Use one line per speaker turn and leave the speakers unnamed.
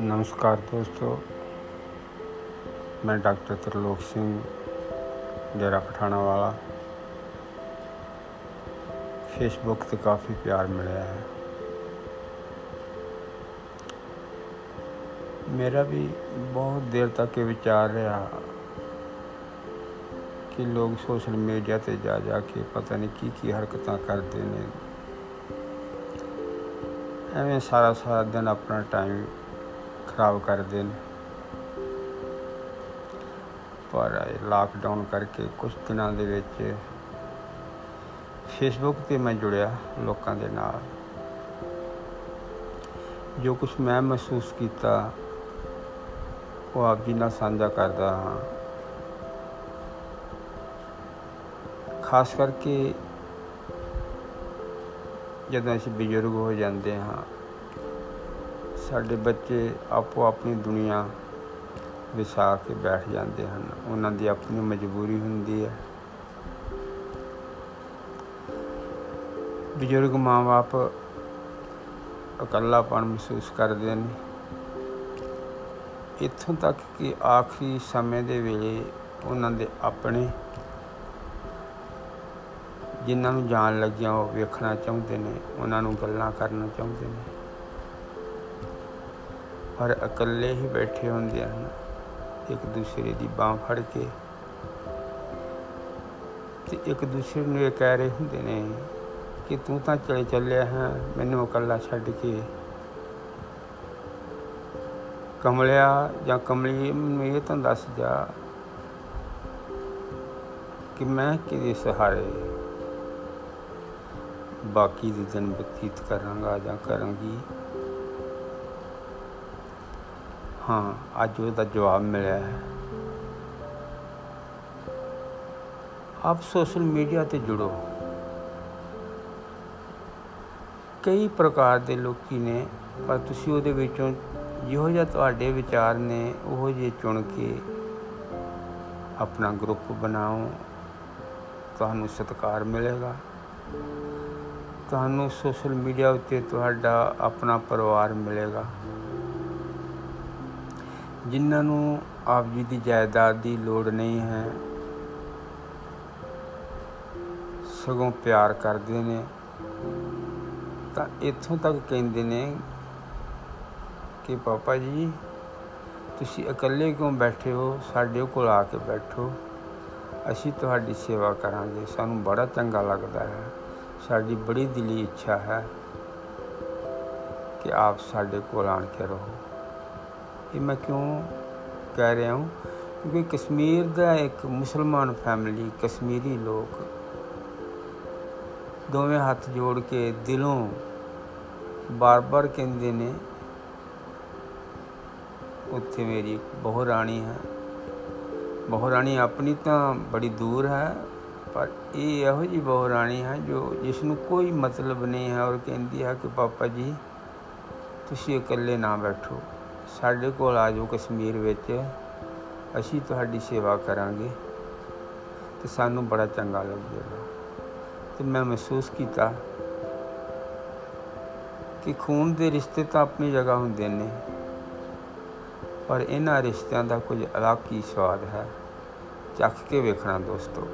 नमस्कार दोस्तों, मैं डॉक्टर त्रिलोक सिंह, डेरा पठाना वाला फेसबुक से काफ़ी प्यार मिला है। मेरा भी बहुत देर तक ये विचार रहा। ਕਿ ਲੋਕ ਸੋਸ਼ਲ ਮੀਡੀਆ ਤੇ ਜਾ ਜਾ ਕੇ ਪਤਾ ਨਹੀਂ ਕੀ ਕੀ ਹਰਕਤਾਂ ਕਰਦੇ ਨੇ। ਐਵੇਂ ਸਾਰਾ ਸਾਰਾ ਦਿਨ ਆਪਣਾ ਟਾਈਮ ਖਰਾਬ ਕਰਦੇ ਨੇ। ਪਰ ਲਾਕਡਾਊਨ ਕਰਕੇ ਕੁਝ ਦਿਨਾਂ ਦੇ ਵਿੱਚ ਫੇਸਬੁੱਕ ਤੇ ਮੈਂ ਜੁੜਿਆ ਲੋਕਾਂ ਦੇ ਨਾਲ। ਜੋ ਕੁਝ ਮੈਂ ਮਹਿਸੂਸ ਕੀਤਾ, ਉਹ ਆਪ ਜੀ ਨਾਲ ਸਾਂਝਾ ਕਰਦਾ ਹਾਂ। ਖਾਸ ਕਰਕੇ ਜਦੋਂ ਅਸੀਂ ਬਜ਼ੁਰਗ ਹੋ ਜਾਂਦੇ ਹਾਂ, ਸਾਡੇ ਬੱਚੇ ਆਪੋ ਆਪਣੀ ਦੁਨੀਆ ਵਿਸਾ ਕੇ ਬੈਠ ਜਾਂਦੇ ਹਨ। ਉਹਨਾਂ ਦੀ ਆਪਣੀ ਮਜਬੂਰੀ ਹੁੰਦੀ ਹੈ। ਬਜ਼ੁਰਗ ਮਾਂ-ਬਾਪ ਇਕੱਲਾਪਣ ਮਹਿਸੂਸ ਕਰਦੇ ਨੇ। ਇੱਥੋਂ ਤੱਕ ਕਿ ਆਖਰੀ ਸਮੇਂ ਦੇ ਵੇਲੇ ਉਹਨਾਂ ਦੇ ਆਪਣੇ ਜਿਨ੍ਹਾਂ ਨੂੰ ਜਾਣ ਲੱਗਿਆ, ਉਹ ਵੇਖਣਾ ਚਾਹੁੰਦੇ ਨੇ, ਉਹਨਾਂ ਨੂੰ ਗੱਲਾਂ ਕਰਨਾ ਚਾਹੁੰਦੇ ਨੇ। ਪਰ ਇਕੱਲੇ ਹੀ ਬੈਠੇ ਹੁੰਦੇ ਹਨ, ਇੱਕ ਦੂਸਰੇ ਦੀ ਬਾਹ ਫੜ ਕੇ। ਤੇ ਇੱਕ ਦੂਸਰੇ ਨੂੰ ਇਹ ਕਹਿ ਰਹੇ ਹੁੰਦੇ ਨੇ ਕਿ ਤੂੰ ਤਾਂ ਚਲੇ ਚੱਲਿਆ ਹੈ, ਮੈਨੂੰ ਇਕੱਲਾ ਛੱਡ ਕੇ। ਕਮਲਿਆ ਜਾਂ ਕਮਲੀ, ਮੈਨੂੰ ਇਹ ਤਾਂ ਦੱਸ ਜਾ ਕਿ ਮੈਂ ਕਿਹਦੇ ਸਹਾਰੇ ਬਾਕੀ ਦੇ ਦਿਨ ਬਤੀਤ ਕਰਾਂਗਾ ਜਾਂ ਕਰਾਂਗੀ। ਹਾਂ, ਅੱਜ ਉਹਦਾ ਜਵਾਬ ਮਿਲਿਆ ਹੈ। ਆਪ ਸੋਸ਼ਲ ਮੀਡੀਆ ਤੇ ਜੁੜੋ। ਕਈ ਪ੍ਰਕਾਰ ਦੇ ਲੋਕੀ ਨੇ, ਪਰ ਤੁਸੀਂ ਉਹਦੇ ਵਿੱਚੋਂ ਜਿਹੋ ਜਿਹਾ ਤੁਹਾਡੇ ਵਿਚਾਰ ਨੇ, ਉਹੋ ਜਿਹੇ ਚੁਣ ਕੇ ਆਪਣਾ ਗਰੁੱਪ ਬਣਾਓ। ਤੁਹਾਨੂੰ ਸਤਿਕਾਰ ਮਿਲੇਗਾ। ਤੁਹਾਨੂੰ ਸੋਸ਼ਲ ਮੀਡੀਆ ਉੱਤੇ ਤੁਹਾਡਾ ਆਪਣਾ ਪਰਿਵਾਰ ਮਿਲੇਗਾ। ਜਿਨ੍ਹਾਂ ਨੂੰ ਆਪ ਜੀ ਦੀ ਜਾਇਦਾਦ ਦੀ ਲੋੜ ਨਹੀਂ ਹੈ, ਸਗੋਂ ਪਿਆਰ ਕਰਦੇ ਨੇ। ਤਾਂ ਇੱਥੋਂ ਤੱਕ ਕਹਿੰਦੇ ਨੇ ਕਿ, ਪਾਪਾ ਜੀ, ਤੁਸੀਂ ਇਕੱਲੇ ਕਿਉਂ ਬੈਠੇ ਹੋ? ਸਾਡੇ ਕੋਲ ਆ ਕੇ ਬੈਠੋ। ਅਸੀਂ ਤੁਹਾਡੀ ਸੇਵਾ ਕਰਾਂਗੇ। ਸਾਨੂੰ ਬੜਾ ਚੰਗਾ ਲੱਗਦਾ ਹੈ। ਸਾਡੀ ਬੜੀ ਦਿਲੀ ਇੱਛਾ ਹੈ ਕਿ ਆਪ ਸਾਡੇ ਕੋਲ ਆਣ ਕੇ ਰਹੋ। ਇਹ ਮੈਂ ਕਿਉਂ ਕਹਿ ਰਿਹਾ ਹਾਂ? ਕਿਉਂਕਿ ਕਸ਼ਮੀਰ ਦਾ ਇੱਕ ਮੁਸਲਮਾਨ ਫੈਮਿਲੀ ਕਸ਼ਮੀਰੀ ਲੋਕ ਦੋਵੇਂ ਹੱਥ ਜੋੜ ਕੇ ਦਿਲੋਂ ਬਾਰ-ਬਾਰ ਕਹਿੰਦੇ ਨੇ, ਉੱਥੇ ਮੇਰੀ ਬਹੁ ਰਾਣੀ ਹੈ। ਬਹੁ ਰਾਣੀ ਆਪਣੀ ਤਾਂ ਬੜੀ ਦੂਰ ਹੈ ਪਰ ਇਹ ਇਹੋ ਜੀ ਬਹੁ ਰਾਣੀ ਹੈ ਜੋ ਜਿਸ ਨੂੰ ਕੋਈ ਮਤਲਬ ਨਹੀਂ ਹੈ ਔਰ ਕਹਿੰਦੀ ਹੈ ਕਿ ਪਾਪਾ ਜੀ, ਤੁਸੀਂ ਇਕੱਲੇ ਨਾ ਬੈਠੋ। ਸਾਡੇ ਕੋਲ ਆ ਜਾਓ ਕਸ਼ਮੀਰ ਵਿੱਚ। ਅਸੀਂ ਤੁਹਾਡੀ ਸੇਵਾ ਕਰਾਂਗੇ। ਤੇ ਸਾਨੂੰ ਬੜਾ ਚੰਗਾ ਲੱਗੇਗਾ ਤੇ ਮੈਂ ਮਹਿਸੂਸ ਕੀਤਾ ਕਿ ਖੂਨ ਦੇ ਰਿਸ਼ਤੇ ਤਾਂ ਆਪਣੀ ਜਗ੍ਹਾ ਹੁੰਦੇ ਨੇ, ਪਰ ਇਹਨਾਂ ਰਿਸ਼ਤਿਆਂ ਦਾ ਕੁਝ ਅਲੱਗ ਹੀ ਸਵਾਦ ਹੈ। ਚੱਖ ਕੇ ਵੇਖਣਾ ਦੋਸਤੋ।